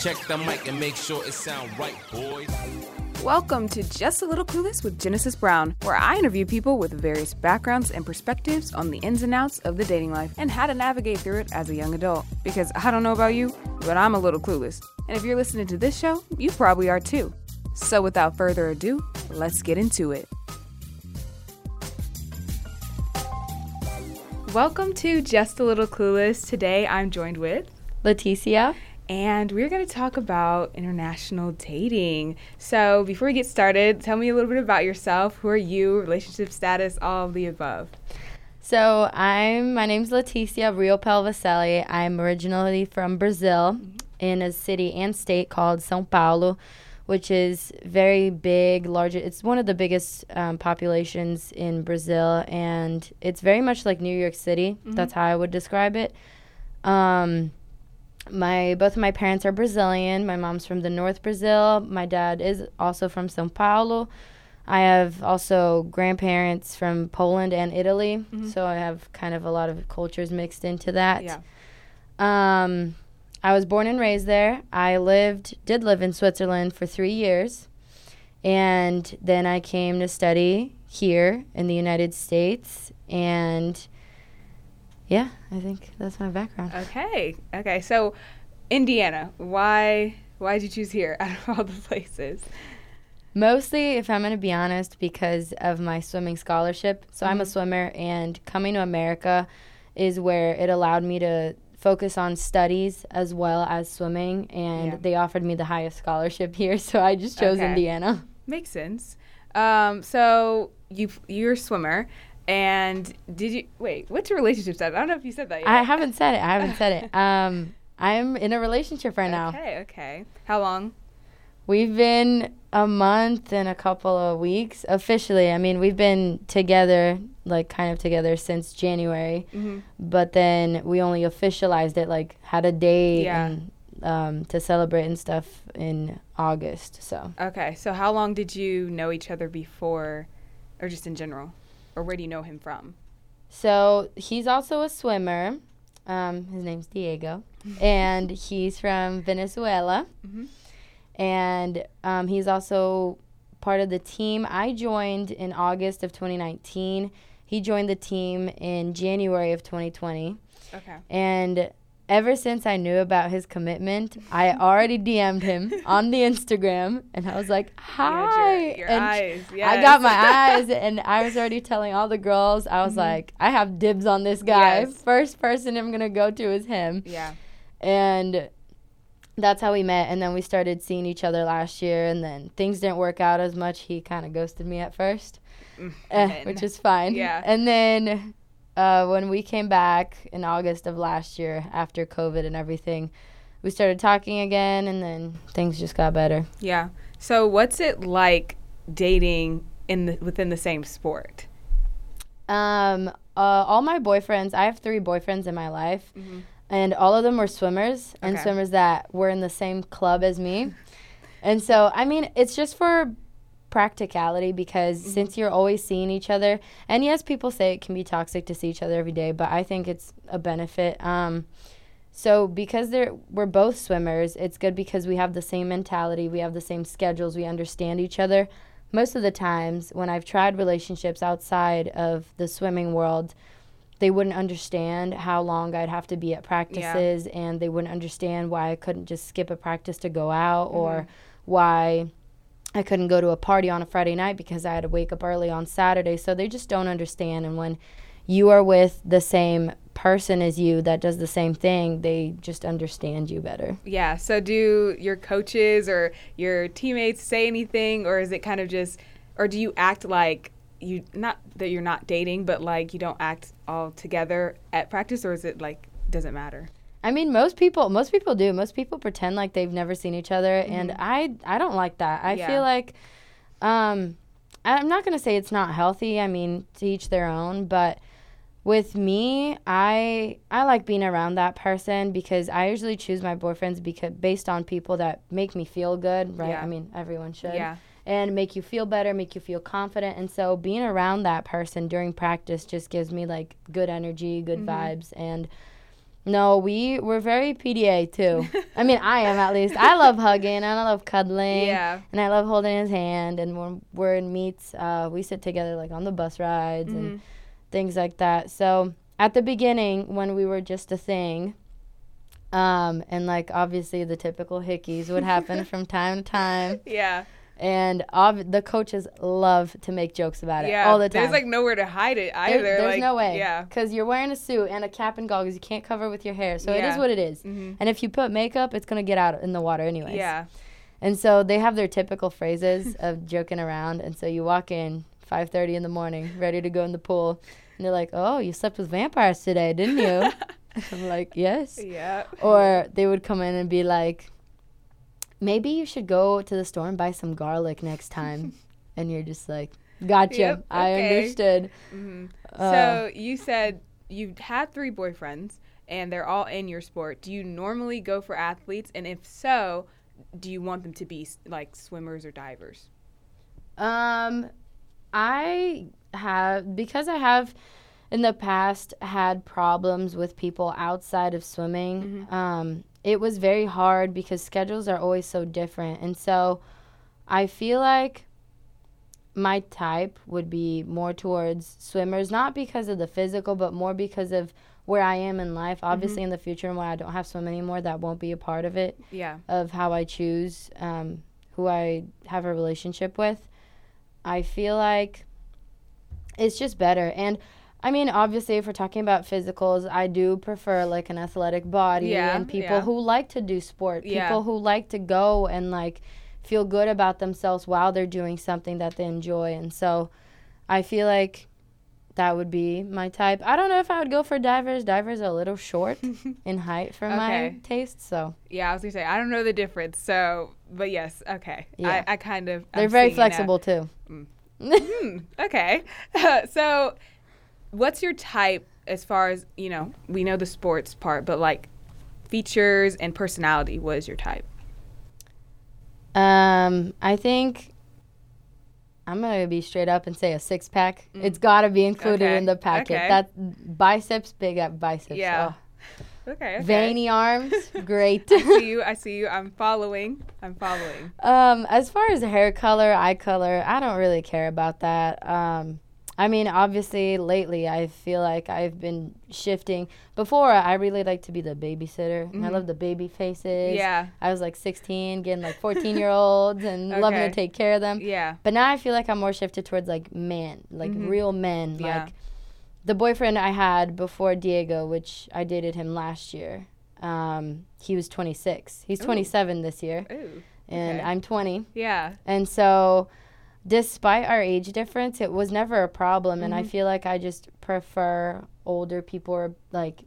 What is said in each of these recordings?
Check the mic and make sure it sound right, boys. Welcome to Just a Little Clueless with Genesis Brown, where I interview people with various backgrounds and perspectives on the ins and outs of the dating life and how to navigate through it as a young adult. Because I don't know about you, but I'm a little clueless. And if you're listening to this show, you probably are too. So without further ado, let's get into it. Welcome to Just a Little Clueless. Today I'm joined with Leticia. And we're going to talk about international dating. So, before we get started, tell me a little bit about yourself. Who are you? Relationship status, all of the above. So I'm my name's Leticia Rio Pelvicelli. I'm originally from Brazil in a city and state called São Paulo, which is very big, large. It's one of the biggest um, populations in Brazil, and it's very much like New York City. That's how I would describe it. Um, my both of my parents are Brazilian. My mom's from the North Brazil. My dad is also from São Paulo. I have also grandparents from Poland and Italy, so I have kind of a lot of cultures mixed into that. Yeah. Um, I was born and raised there. I lived, did live in Switzerland for three years, and then I came to study here in the United States, and yeah, I think that's my background. Okay. Okay. So, Indiana. Why? Why did you choose here out of all the places? Mostly, if I'm going to be honest, because of my swimming scholarship. So I'm a Mm-hmm. swimmer, and coming to America is where it allowed me to focus on studies as well as swimming. And Yeah. they offered me the highest scholarship here, so I just chose Okay. Indiana. Makes sense. Um, so you you're a swimmer, and did you wait? What's your relationship status? I don't know if you said that yet. I haven't said it. I haven't said it. Um, I'm in a relationship right now. Okay. Okay. How long? We've been a month and a couple of weeks officially. I mean, we've been together, like kind of together since January, Mhm. but then we only officialized it, like had a date Yeah. and, um, to celebrate and stuff in August. So Okay. So how long did you know each other before, or just in general, or where do you know him from? So he's also a swimmer. Um, his name's Diego, and he's from Venezuela. Mhm. And um, he's also part of the team. I joined in August of 2019. He joined the team in January of 2020. Okay. And ever since I knew about his commitment, I already DM'd him on the Instagram, and I was like, "Hi!" your, your and eyes. I got my eyes, and I was already telling all the girls, I was like, I have dibs on this guy. Mm-hmm. Yes. First person I'm gonna go to is him, Yeah. and that's how we met. And then we started seeing each other last year, and then things didn't work out as much. He kind of ghosted me at first, Mm, eh, which is fine. Yeah. And then uh, when we came back in August of last year after COVID and everything, we started talking again, and then things just got better. Yeah. So what's it like dating in the, within the same sport? Um, uh, all my boyfriends, I have three boyfriends in my life, and all of them were swimmers and Okay. swimmers that were in the same club as me. and so, I mean, it's just for practicality because since you're always seeing each other, and yes, people say it can be toxic to see each other every day, but I think it's a benefit. Um, so because they're we're both swimmers, it's good because we have the same mentality, we have the same schedules, we understand each other. Most of the times when I've tried relationships outside of the swimming world, they wouldn't understand how long I'd have to be at practices and they wouldn't understand why I couldn't just skip a practice to go out or why I couldn't go to a party on a Friday night because I had to wake up early on Saturday. So they just don't understand. And when you are with the same person as you that does the same thing, they just understand you better. Yeah. So do your coaches or your teammates say anything, or is it kind of just, or do you act like you not that you're not dating, but like you don't act all together at practice, or is it like doesn't matter? I mean, most people, most people do. Most people pretend like they've never seen each other, and I, I don't like that. I Yeah. feel like, um, I'm not gonna say it's not healthy. I mean, to each their own. But with me, I, I like being around that person because I usually choose my boyfriends because based on people that make me feel good, right? Yeah. I mean, everyone should. Yeah. and make you feel better, make you feel confident. And so being around that person during practice just gives me like good energy, good vibes. And No, we we're very PDA too. I mean, I am at least. I love hugging and I love cuddling. Yeah. And I love holding his hand. And when we're in meets, uh, we sit together like on the bus rides Mm-hmm. and things like that. So at the beginning, when we were just a thing, um, and like obviously the typical hickeys would happen from time to time, Yeah. And ob- the coaches love to make jokes about it Yeah. all the time. There's like nowhere to hide it There- either. there's like, no way. Yeah. Because you're wearing a suit and a cap and goggles. You can't cover with your hair. So it Yeah. is what it is. Mhm. And if you put makeup, it's going to get out in the water anyways. Yeah. And so they have their typical phrases of joking around. And so you walk in 5.30 in the morning, ready to go in the pool. And they're like, oh, you slept with vampires today, didn't you? I'm like, yes. Yeah. Or they would come in and be like, maybe you should go to the store and buy some garlic next time. and you're just like, gotcha. Yep, I okay. understood. hmm Uh, so you said you've had three boyfriends and they're all in your sport. Do you normally go for athletes? And if so, do you want them to be like swimmers or divers? Um, I have because I have in the past had problems with people outside of swimming. Um, it was very hard because schedules are always so different, and so I feel like my type would be more towards swimmers, not because of the physical, but more because of where I am in life. Obviously, in the future, and when I don't have swim anymore, that won't be a part of it Yeah. of how I choose um, who I have a relationship with. I feel like it's just better. And I mean, obviously, if we're talking about physicals, I do prefer like an athletic body Yeah, and people yeah. who like to do sport, people Yeah. who like to go and like feel good about themselves while they're doing something that they enjoy. And so I feel like that would be my type. I don't know if I would go for divers. Divers are a little short in height for my taste, so Yeah, I was gonna say I don't know the difference. So, but yes, okay. Yeah. I, I kind of they're I'm very seeing it now. flexible too. Hmm, okay. so, what's your type as far as you know? We know the sports part, but like features and personality. What is your type? Um, I think I'm gonna be straight up and say a six pack. It's gotta be included Mm. Okay, in the packet. okay. That biceps, big up biceps. Yeah. Oh. Okay. okay. Veiny arms, great. I see you. I see you. I'm following. I'm following. um, as far as hair color, eye color, I don't really care about that. Um, I mean, obviously, lately I feel like I've been shifting. Before, I really like to be the babysitter. and I love the baby faces. Mm-hmm. Yeah. I was like 16, getting like 14 year olds and loving to take care of them. Yeah. But now I feel like I'm more shifted towards like men, like real men. Mm-hmm. Yeah. Like the boyfriend I had before Diego, which I dated him last year. Um, he was 26. He's 27 this year, Ooh. and okay. I'm 20. Yeah. And so, despite our age difference, it was never a problem. And I Mm-hmm. feel like I just prefer older people or like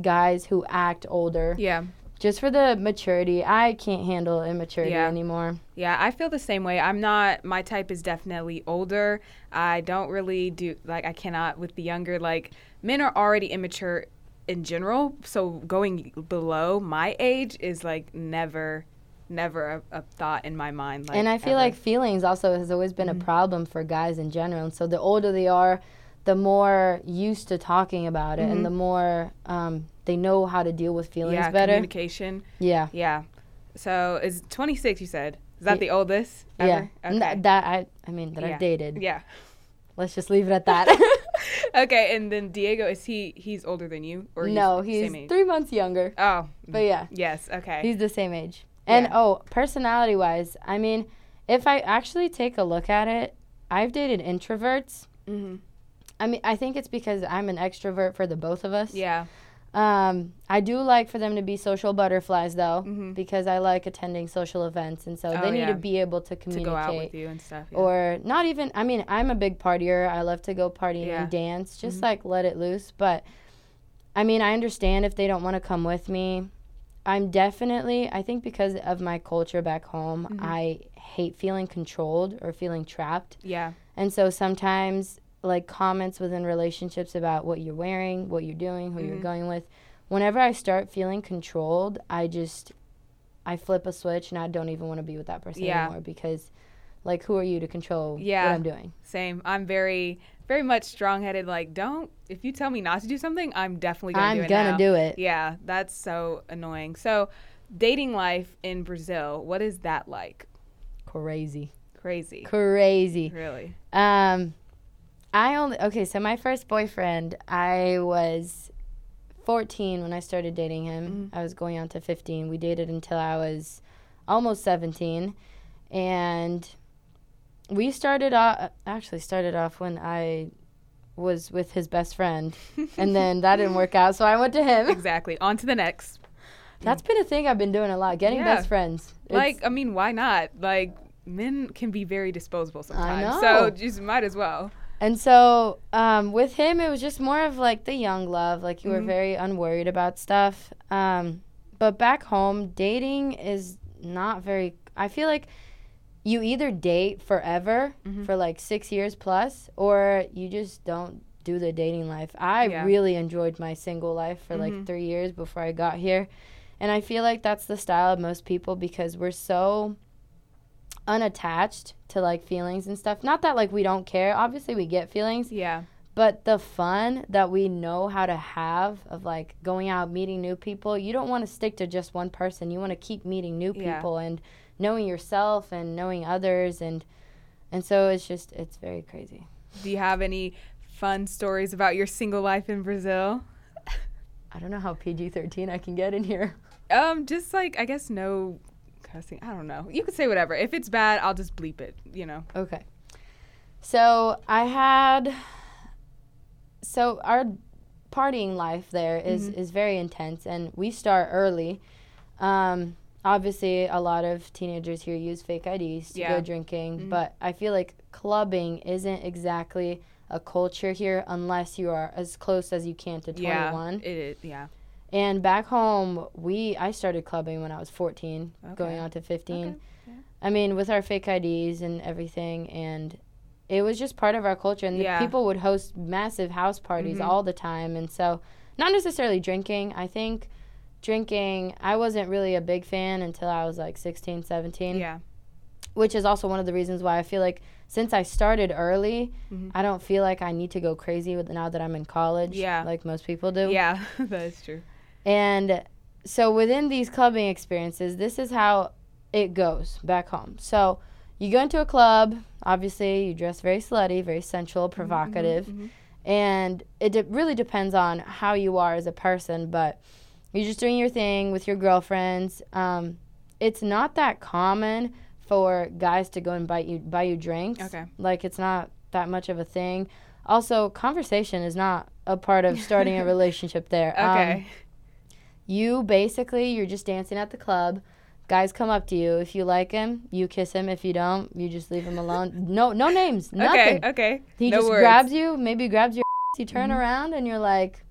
guys who act older, Yeah. just for the maturity. I can't handle immaturity Yeah. anymore. Yeah, I feel the same way. I'm not my type is definitely older. I don't really do like I cannot with the younger like men are already immature in general, so going below my age is like never never a, a thought in my mind like and I feel ever. like feelings also has always been Mm-hmm. a problem for guys in general. And so the older they are, the more used to talking about it, and the more um, they know how to deal with feelings Mm-hmm. yeah, better. communication. Yeah, Yeah. So is 26 you said. Is that Ye- the oldest yeah. ever? N- Okay. that I, I mean, that Yeah. I've dated. yeah. Let's just leave it at that. Okay, and then Diego is he he's older than you or no, he's, he's three months younger. Oh. But yeah, Yes, okay. he's the same age. And Yeah. oh, personality wise, I mean, if I actually take a look at it, I've dated introverts. Mhm. I mean, I think it's because I'm an extrovert for the both of us. Yeah. Um, I do like for them to be social butterflies though, Mhm. because I like attending social events, and so Oh, they need yeah. to be able to To communicate. go out with you and stuff. Yeah. Or not even. I mean, I'm a big partier. I love to go partying Yeah. Mm-hmm. and dance, just like let it loose. But I mean, I understand if they don't want to come with me. I'm definitely. I think because of my culture back home, Mm-hmm. I hate feeling controlled or feeling trapped. yeah. And so sometimes, like comments within relationships about what you're wearing, what you're doing, who Mm-hmm. you're going with, whenever I start feeling controlled, I just, I flip a switch and I don't even want to be with that person Yeah. anymore because, like, who are you to control Yeah. what I'm doing? Same. I'm very very much strong-headed. Like, don't if you tell me not to do something, I'm definitely gonna I'm do it. gonna now. do it. Yeah, that's so annoying. So, dating life in Brazil, what is that like? Crazy. Crazy. Crazy. Really? Um, I only okay. So my first boyfriend, I was 14 when I started dating him. I was going on to 15. We dated until I was almost 17, and we started off. Actually, started off when I was with his best friend, and then that didn't work out. So I went to him. Exactly. On to the next. That's been a thing I've been doing a lot. Getting Yeah. best friends. It's- like, I mean, why not? Like, men can be very disposable sometimes. So just might as well. And so um, with him, it was just more of like the young love. Like you were Mhm. very unworried about stuff. Um, but back home, dating is not very. I feel like you either date forever Mhm. for like six years plus, or you just don't do the dating life. I Yeah. really enjoyed my single life for Mhm. like three years before I got here. And I feel like that's the style of most people because we're so unattached to like feelings and stuff. Not that like we don't care. Obviously we get feelings, Yeah. but the fun that we know how to have of like going out meeting new people, you don't want to stick to just one person. You want to keep meeting new Yeah. people and knowing yourself and knowing others and and so it's just it's very crazy. Do you have any fun stories about your single life in Brazil? I don't know how PG-13 I can get in here. Um, just like I guess no cussing. I don't know. You can say whatever. If it's bad, I'll just bleep it. You know. Okay. So I had so our partying life there is Mhm. is very intense and we start early. Um obviously a lot of teenagers here use fake IDs to Yeah. go drinking, Mhm. but I feel like clubbing isn't exactly a culture here unless you are as close as you can to 21. Yeah. It is. Yeah. And back home, we I started clubbing when I was 14, going on to 15. Okay, yeah. I mean, with our fake IDs and everything, and it was just part of our culture. And the Yeah. people would host massive house parties Mhm. all the time, and so not necessarily drinking. I think drinking, I wasn't really a big fan until I was like 16, 17 Yeah. which is also one of the reasons why I feel like since I started early, Mhm. I don't feel like I need to go crazy with now that I'm in college, Yeah. like most people do. Yeah. that is true. And so within these clubbing experiences, this is how it goes back home. So you go into a club, obviously you dress very slutty, very sensual, provocative, Mhm. and it de- really depends on how you are as a person, but you're just doing your thing with your girlfriends. Um, it's not that common for guys to go and buy you buy you drinks. Okay. Like it's not that much of a thing. Also, conversation is not a part of starting a relationship there. Um, Okay. you basically you're just dancing at the club. Guys come up to you. If you like him, you kiss him. If you don't, you just leave him alone. No, no names, nothing. okay. Okay. He no just words. grabs you, maybe grabs your. You turn around and you're like,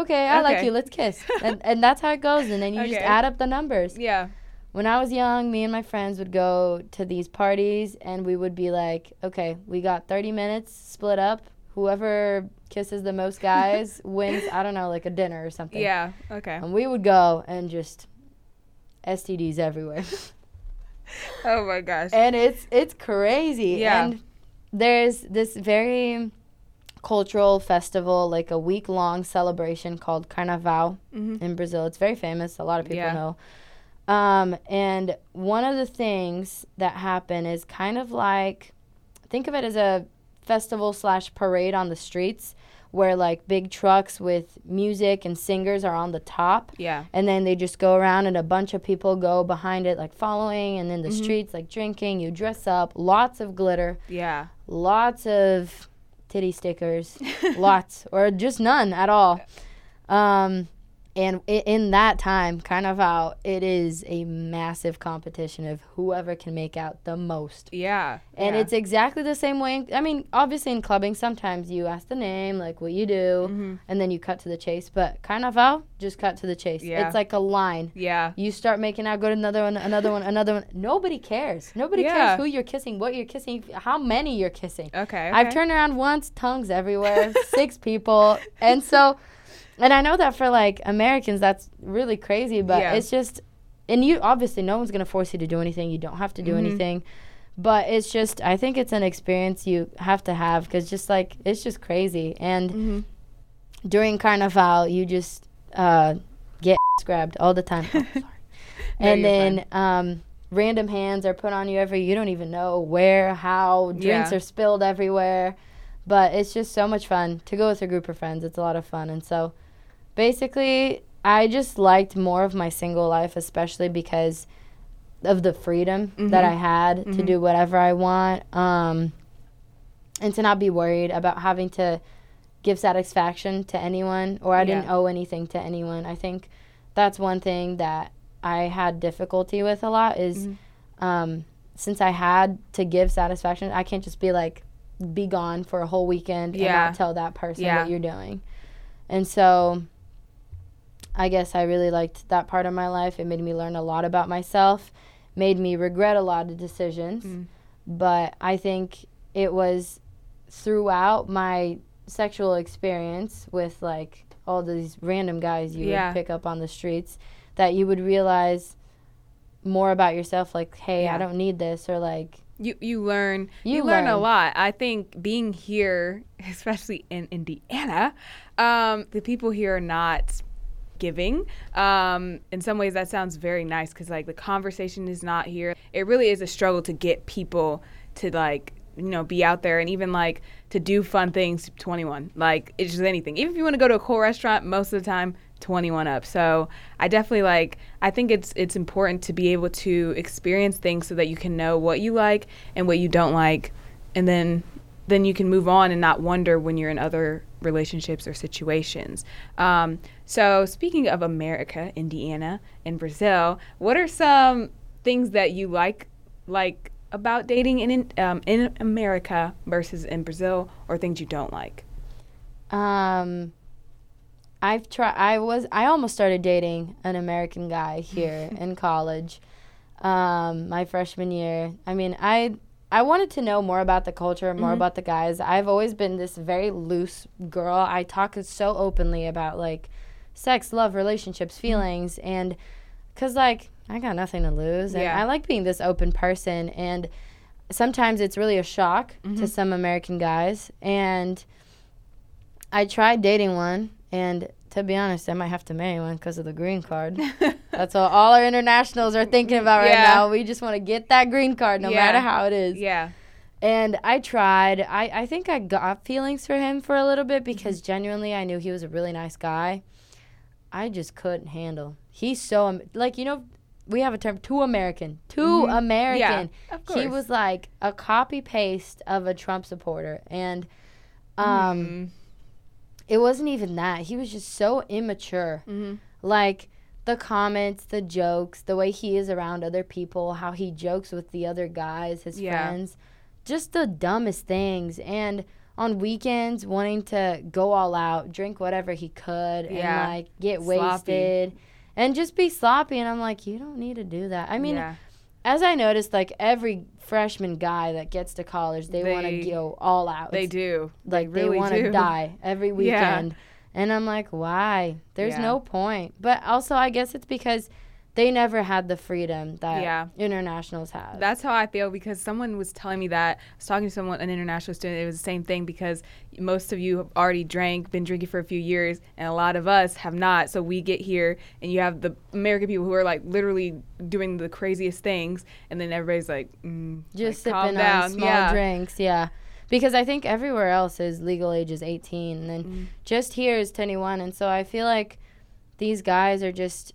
"Okay, I like Okay. you. Let's kiss." and and that's how it goes. And then you just Okay. add up the numbers. Yeah. When I was young, me and my friends would go to these parties and we would be like, "Okay, we got 30 minutes, split up. Whoever kisses the most guys wins. I don't know, like a dinner or something." Yeah. Okay. And we would go and just STDs everywhere. Oh my gosh. and it's it's crazy. Yeah. And there's this very cultural festival, like a week long celebration called Carnaval Mhm. in Brazil. It's very famous. A lot of people Yeah. know. Um, and one of the things that happen is kind of like think of it as a festival slash parade on the streets where like big trucks with music and singers are on the top Yeah. and then they just go around and a bunch of people go behind it like following and in the Mhm. streets like drinking you dress up lots of glitter Yeah. lots of titty stickers. Lots or just none at all. Um and in that time kind of how it is a massive competition of whoever can make out the most Yeah. and yeah. it's exactly the same way. I mean, obviously in clubbing, sometimes you ask the name, like what you do, Mhm. and then you cut to the chase. But kind of how just cut to the chase. Yeah. It's like a line. Yeah. You start making out, go to another one, another one, another one. Nobody cares. Nobody Yeah. cares who you're kissing, what you're kissing, how many you're kissing. Okay. I've turned around once, tongues everywhere, six people. And so, and I know that for like Americans, that's really crazy, but Yeah. it's just, and you obviously, no one's going to force you to do anything. You don't have to do Mhm. anything. But it's just, I think it's an experience you have to have because just like, it's just crazy. And Mm-hmm. during Carnival, you just uh, get grabbed all the time. Oh. No, and then um, random hands are put on you every, you don't even know where, how, drinks Yeah. are spilled everywhere. But it's just so much fun to go with a group of friends. It's a lot of fun. And so basically, I just liked more of my single life, especially because of the freedom that I had to do whatever I want, um, and to not be worried about having to give satisfaction to anyone, or I didn't owe anything to anyone. I think that's one thing that I had difficulty with a lot is um, since I had to give satisfaction, I can't just be like, be gone for a whole weekend and not tell that person Yeah. what you're doing. And so I guess I really liked that part of my life. It made me learn a lot about myself, made me regret a lot of decisions. Mm. But I think it was throughout my sexual experience with like all these random guys you Yeah. would pick up on the streets that you would realize more about yourself like hey Yeah. i don't need this or like you you learn you, You learn. a lot. I think being here, especially in Indiana, um, the people here are not giving. Um, in some ways, that sounds very nice because like the conversation is not here. It really is a struggle to get people to like you know be out there and even like to do fun things. 21, like it's just anything. Even if you want to go to a cool restaurant, most of the time. 21 up. So I definitely like I think it's it's important to be able to experience things so that you can know what you like and what you don't like and then then you can move on and not wonder when you're in other relationships or situations. Um, so speaking of America, Indiana, and Brazil, what are some things that you like like about dating in in, um, in America versus in Brazil, or things you don't like? um i've tried i was i almost started dating an american guy here in college um my freshman year i mean i i wanted to know more about the culture more mm-hmm. about the guys. I've always been this very loose girl. I talk so openly about like sex love relationships mm-hmm. feelings and because like i got nothing to lose and Yeah. i like being this open person and sometimes it's really a shock to mm-hmm. some american guys and I tried dating one, and to be honest, I might have to marry one because of the green card. That's what all our internationals are thinking about right Yeah. now. We just want to get that green card, no Yeah. matter how it is. Yeah. And I tried. I, I think I got feelings for him for a little bit because Mm-hmm. genuinely I knew he was a really nice guy. I just couldn't handle. He's so like you know we have a term too American, too American. Mm-hmm. of He was like a copy paste of a Trump supporter, and um, Mm. It wasn't even that. He was just so immature. Mm-hmm. Like the comments, the jokes, the way he is around other people, how he jokes with the other guys, his Yeah. friends, just the dumbest things. And on weekends, wanting to go all out, drink whatever he could, Yeah. and like get Sloppy. wasted. And just be sloppy, and I'm like, you don't need to do that. I mean, yeah. As I noticed, like every freshman guy that gets to college, they, want to go all out. they do. like they, really want to die every weekend. Yeah. and i'm like why there's Yeah. no point but also i guess it's because they never had the freedom that Yeah. internationals have That's how I feel because someone was telling me that I was talking to someone, an international student. It was the same thing because most of you have already drank, been drinking for a few years, and a lot of us have not. So we get here, and you have the American people who are like literally doing the craziest things, and then everybody's like, mm, just like, sipping on small yeah. drinks yeah because i think everywhere else is legal age is 18 and then Mm-hmm. just here is 21 and so i feel like these guys are just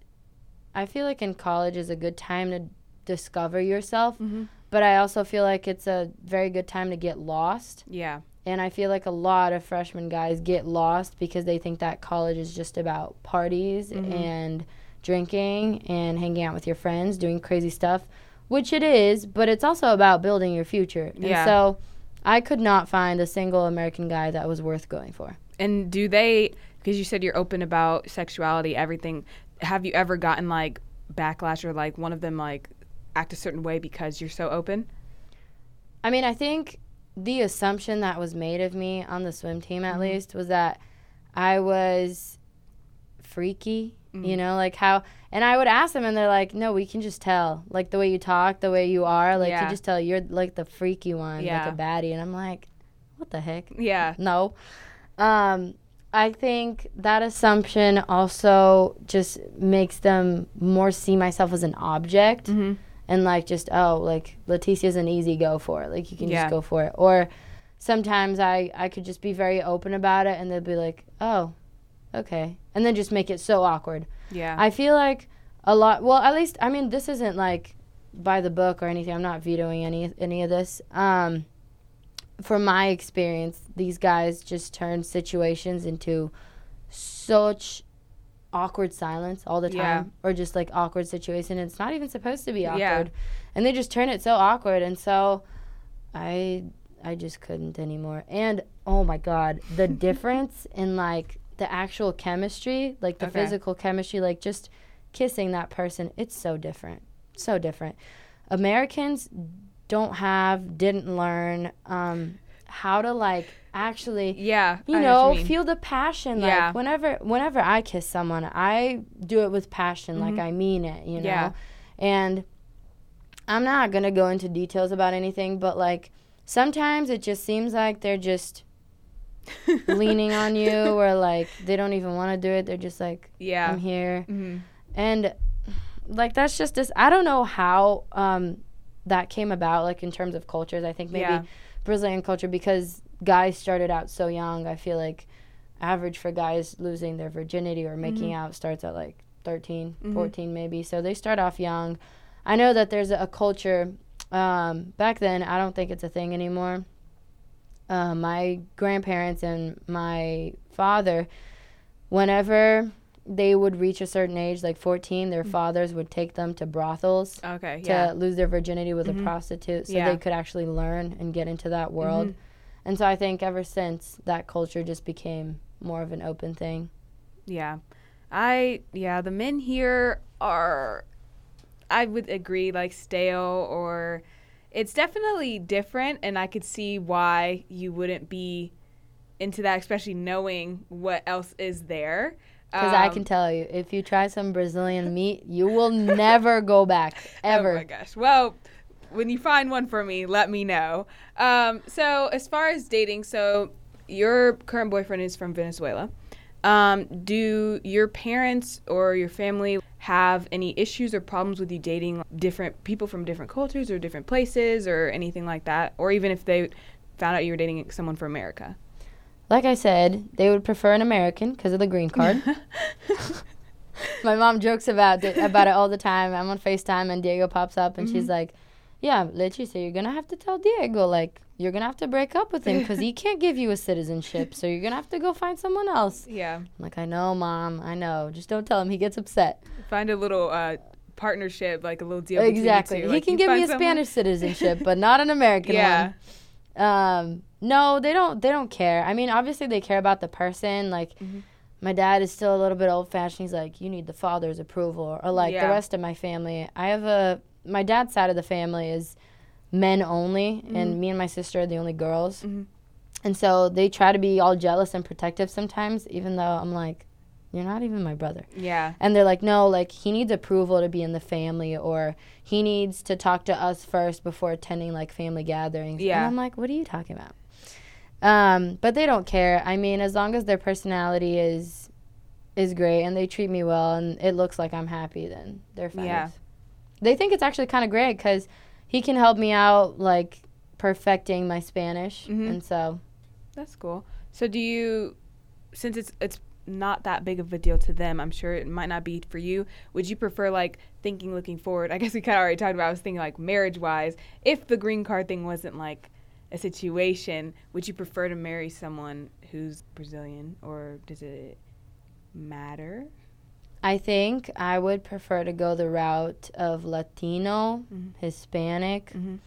i feel like in college is a good time to discover yourself Mm-hmm. but i also feel like it's a very good time to get lost Yeah, And I feel like a lot of freshman guys get lost because they think that college is just about parties Mm-hmm. and drinking and hanging out with your friends, doing crazy stuff, which it is, but it's also about building your future. And Yeah. so I could not find a single American guy that was worth going for. and do they? Because you said you're open about sexuality, everything. Have you ever gotten like backlash or like one of them like act a certain way because you're so open? I mean, I think the assumption that was made of me on the swim team, Mm-hmm. at least, was that I was freaky You know, like how, and I would ask them, and they're like, "No, we can just tell, like the way you talk, the way you are, like Yeah. you just tell you're like the freaky one, Yeah. like a baddie." And I'm like, "What the heck? Yeah. No." Um, I think that assumption also just makes them more see myself as an object, Mhm. and like just oh, like Leticia's an easy go for it, like you can Yeah. just go for it, or sometimes I I could just be very open about it, and they'd be like, "Oh, okay," and then just make it so awkward. Yeah. I feel like a lot. Well, at least I mean, this isn't like by the book or anything. I'm not vetoing any any of this. Um, from my experience, these guys just turn situations into such awkward silence all the time, Yeah. or just like awkward situation. It's not even supposed to be awkward, Yeah. and they just turn it so awkward. And so, I I just couldn't anymore. And oh my god, the difference in like the actual chemistry, like the Okay. physical chemistry, like just kissing that person, it's so different. So different. Americans don't have, didn't learn um, how to like actually yeah. you I know, what mean. feel the passion. Yeah. Like whenever whenever I kiss someone, I do it with passion, like I mean it, you know. Mm-hmm. Yeah. And I'm not gonna go into details about anything, but like sometimes it just seems like they're just leaning on you, or like they don't even want to do it. They're just like, yeah. I'm here, Mhm. and like that's just this. I don't know how um, that came about, like in terms of cultures. I think maybe Yeah. Brazilian culture because guys started out so young. I feel like average for guys losing their virginity or making Mm-hmm. out starts at like 13, 14 maybe. So they start off young. I know that there's a, a culture um, back then. I don't think it's a thing anymore. Uh, my grandparents and my father, whenever they would reach a certain age, like 14, their fathers would take them to brothels Okay. to. Yeah. lose their virginity with a prostitute so Yeah. they could actually learn and get into that world. Mm-hmm. And so I think ever since that culture just became more of an open thing. Yeah. I yeah, the men here are I would agree like stale or it's definitely different and I could see why you wouldn't be into that especially knowing what else is there. Because I Um, can tell you, if you try some Brazilian meat, you will never go back. Ever. Oh my gosh. Well, when you find one for me, let me know. Um, so as far as dating, so your current boyfriend is from Venezuela. Um, do your parents or your family have any issues or problems with you dating different people from different cultures or different places or anything like that? Or even if they found out you were dating someone from America? Like I said, they would prefer an American because of the green card. My mom jokes about it, about it all the time. I'm on FaceTime and Diego pops up and Mm-hmm. she's like, "Yeah, Leticia, you're gonna have to tell Diego like you're gonna have to break up with him because he can't give you a citizenship. So you're gonna have to go find someone else." Yeah. I'm like, "I know, mom. I know. Just don't tell him. He gets upset." Find a little uh, partnership, like a little deal. exactly. He Like, can give me a someone- Spanish citizenship, but not an American Yeah. one. Um, no, they don't. They don't care. I mean, obviously they care about the person. Like, Mm-hmm. my dad is still a little bit old fashioned. He's like, you need the father's approval, or like Yeah. the rest of my family. I have a my dad's side of the family is men only, Mm-hmm. and me and my sister are the only girls. And so they try to be all jealous and protective sometimes, even though I'm like, you're not even my brother. Yeah. And they're like, no, like he needs approval to be in the family, or he needs to talk to us first before attending like family gatherings. Yeah. And I'm like, what are you talking about? Um, but they don't care. I mean, as long as their personality is is great and they treat me well and it looks like I'm happy, then they're fine. Yeah. They think it's actually kind of great because he can help me out like perfecting my Spanish, Mhm. and so That's cool. So do you, since it's it's not that big of a deal to them, I'm sure it might not be for you. Would you prefer like thinking looking forward? I guess we kind of already talked about. I was thinking like marriage wise. If the green card thing wasn't like a situation, would you prefer to marry someone who's Brazilian, or does it matter? I think I would prefer to go the route of Latino, Hispanic, Mhm.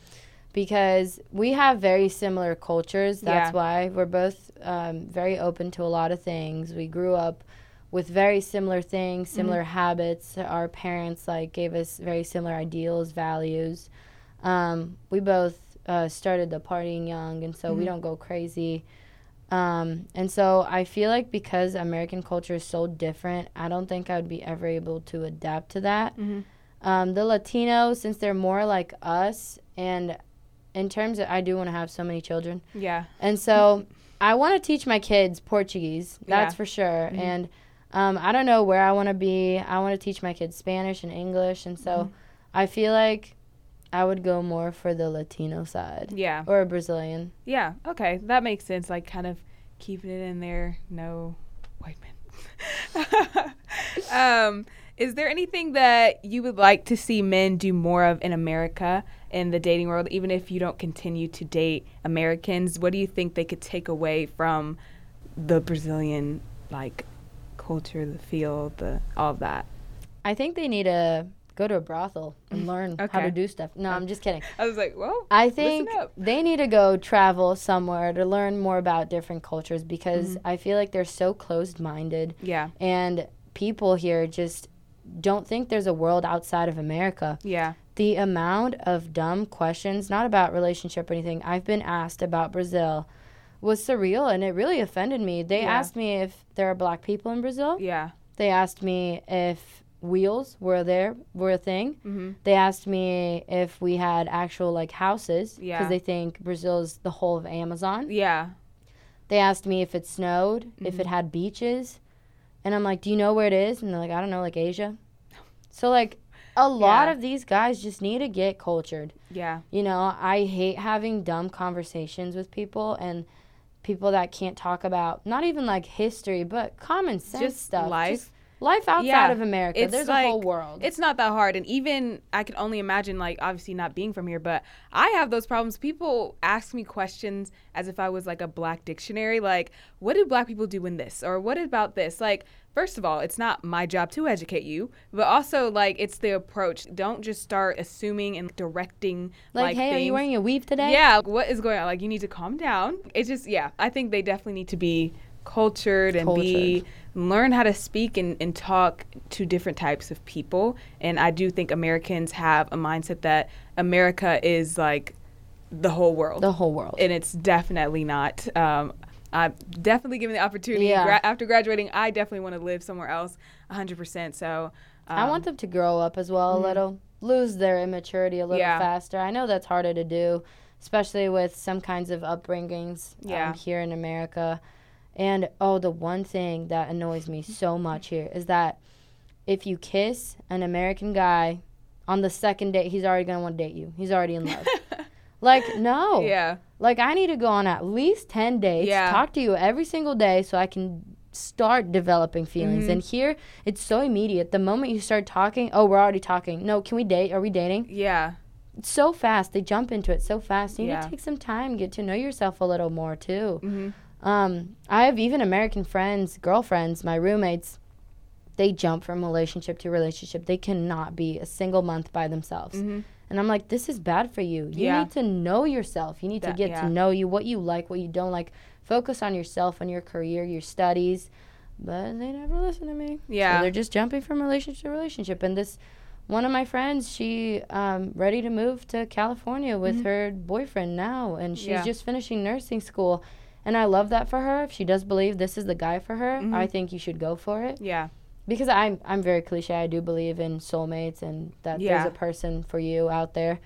because we have very similar cultures. That's Yeah. why we're both um, very open to a lot of things. We grew up with very similar things, similar habits. Our parents like gave us very similar ideals, values. Um, we both uh, started the partying young, and so we don't go crazy. Um, and so I feel like because American culture is so different, I don't think I would be ever able to adapt to that. Um, the Latinos, since they're more like us, and in terms of, I do want to have so many children. Yeah. And so I want to teach my kids Portuguese. That's Yeah. for sure. And um, I don't know where I want to be. I want to teach my kids Spanish and English. And so I feel like I would go more for the Latino side Yeah. or a Brazilian. Yeah. Okay. That makes sense. Like kind of keeping it in there. No white men. um, is there anything that you would like to see men do more of in America in the dating world, even if you don't continue to date Americans? What do you think they could take away from the Brazilian like culture, the feel, the all of that? I think they need to go to a brothel and learn how to do stuff. No, I'm just kidding. I was like, well, I think they need to go travel somewhere to learn more about different cultures because Mm-hmm. I feel like they're so closed minded. Yeah. and people here just don't think there's a world outside of America. Yeah. The amount of dumb questions, not about relationship or anything, I've been asked about Brazil was surreal and it really offended me. They Yeah. asked me if there are black people in Brazil. Yeah. They asked me if wheels were there were a thing. Mm-hmm. They asked me if we had actual like houses because Yeah. they think Brazil's the whole of Amazon. Yeah. They asked me if it snowed, if Mm-hmm. it had beaches. And I'm like, do you know where it is? And they're like, I don't know, like Asia. So, like, a lot Yeah. of these guys just need to get cultured. Yeah. You know, I hate having dumb conversations with people and people that can't talk about not even like history, but common sense Just stuff. life. Just life outside Yeah. of America. There's a whole world. It's not that hard. And even I can only imagine, like, obviously not being from here, but I have those problems. People ask me questions as if I was like a black dictionary. Like, what do black people do in this? Or what about this? Like, first of all, it's not my job to educate you, but also, like, it's the approach. Don't just start assuming and directing, like, like, hey, are you wearing a weave today? Yeah, what is going on? Like, you need to calm down. It's just, yeah, I think they definitely need to be cultured and be learn how to speak and, and talk to different types of people. And I do think Americans have a mindset that America is like the whole world. The whole world. and it's definitely not. Um, I'm definitely given the opportunity. Yeah. Gra- after graduating, I definitely want to live somewhere else 100%. So, um, I want them to grow up as well a little, lose their immaturity a little Yeah. faster. I know that's harder to do, especially with some kinds of upbringings Yeah. um, here in America. And oh, the one thing that annoys me so much here is that if you kiss an American guy on the second date, he's already gonna want to date you. He's already in love. like no, yeah. like I need to go on at least ten dates, Yeah. talk to you every single day, so I can start developing feelings. Mm-hmm. And here, it's so immediate. The moment you start talking, oh, we're already talking. No, can we date? Are we dating? Yeah. It's so fast. They jump into it so fast. You need to take some time, get to know yourself a little more too. Mm-hmm. Um, I have even American friends, girlfriends, my roommates. They jump from relationship to relationship. They cannot be a single month by themselves. Mm-hmm. And I'm like, this is bad for you. You Yeah. need to know yourself. You need to get yeah. to know you, what you like, what you don't like. Focus on yourself, on your career, your studies. But they never listen to me. Yeah. So they're just jumping from relationship to relationship. And this, one of my friends, she um, ready to move to California with her boyfriend now, and she's Mm-hmm. Yeah. just finishing nursing school. And I love that for her. If she does believe this is the guy for her, Mm-hmm. I think you should go for it Yeah. because I'm I'm very cliche. I do believe in soulmates and that Yeah. there's a person for you out there,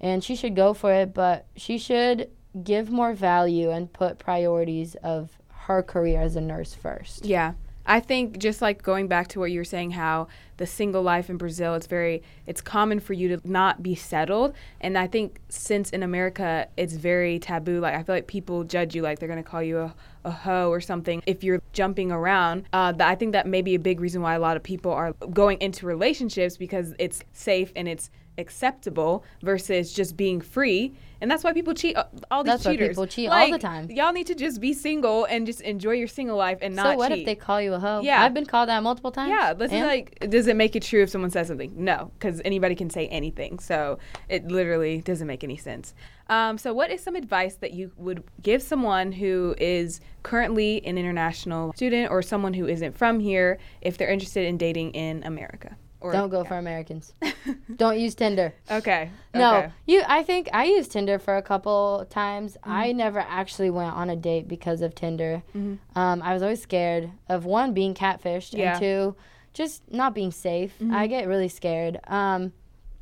and she should go for it. But she should give more value and put priorities of her career as a nurse first. Yeah. I think just like going back to what you were saying, how the single life in Brazil, it's very, it's common for you to not be settled. And I think since in America, it's very taboo. Like I feel like people judge you, like they're gonna call you a, a hoe or something if you're jumping around. Uh, I think that may be a big reason why a lot of people are going into relationships because it's safe and it's acceptable versus just being free. And that's why people cheat. uh, All these That's why cheaters. people cheat all the time. Y'all need to just be single and just enjoy your single life and not so what cheat. if they call you a hoe? Yeah. I've been called that multiple times. Yeah, like, does it make it true if someone says something? No, because anybody can say anything. So it literally doesn't make any sense. Um, so, what is some advice that you would give someone who is currently an international student or someone who isn't from here if they're interested in dating in America? Or Don't go yeah. for Americans. Don't use Tinder. Okay. No, okay. you. I think I used Tinder for a couple times. Mm-hmm. I never actually went on a date because of Tinder. Mm-hmm. Um, I was always scared of one being catfished Yeah. and two just not being safe. Mm-hmm. I get really scared. Um,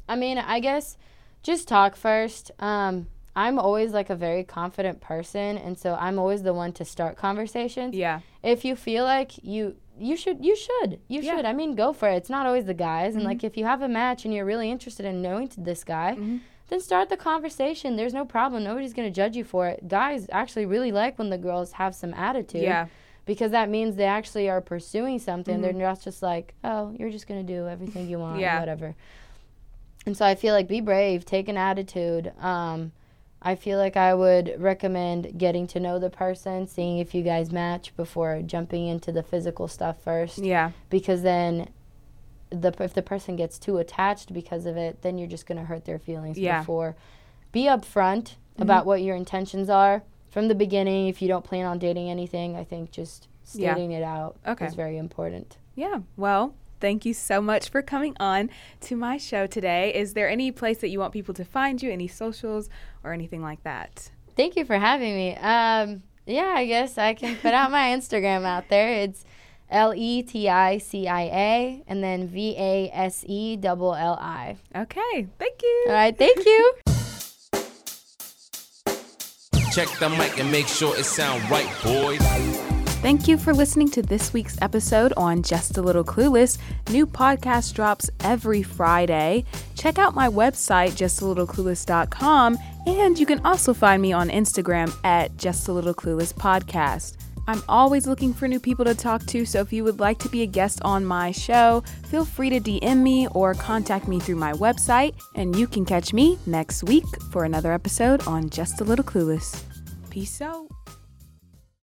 I mean, I guess just talk first. Um, I'm always like a very confident person, and so I'm always the one to start conversations Yeah. if you feel like you you should you should you Yeah. should. I mean go for it. It's not always the guys. And Mm-hmm. like if you have a match and you're really interested in knowing this guy then start the conversation. There's no problem. Nobody's going to judge you for it. Guys actually really like when the girls have some attitude Yeah. because that means they actually are pursuing something. They're not just like oh you're just going to do everything you want Yeah. whatever. And so i feel like be brave take an attitude um, I feel like I would recommend getting to know the person, seeing if you guys match before jumping into the physical stuff first. Yeah. Because then, the if the person gets too attached because of it, then you're just gonna hurt their feelings Yeah. before. Be upfront mm-hmm. about what your intentions are from the beginning. If you don't plan on dating anything, I think just Yeah. stating it out Okay. is very important. Yeah. Well, thank you so much for coming on to my show today. Is there any place that you want people to find you, any socials or anything like that? Thank you for having me. Um, yeah, I guess I can put out my Instagram out there. It's L E T I C I A and then V A S E double L I. Okay. Thank you. All right, thank you. Check the mic and make sure it sound right, boys. Thank you for listening to this week's episode on Just a Little Clueless. New podcast drops every Friday. Check out my website, justalittleclueless.com, and you can also find me on Instagram at Just a Little Clueless Podcast. I'm always looking for new people to talk to, so if you would like to be a guest on my show, feel free to DM me or contact me through my website, and you can catch me next week for another episode on Just a Little Clueless. Peace out.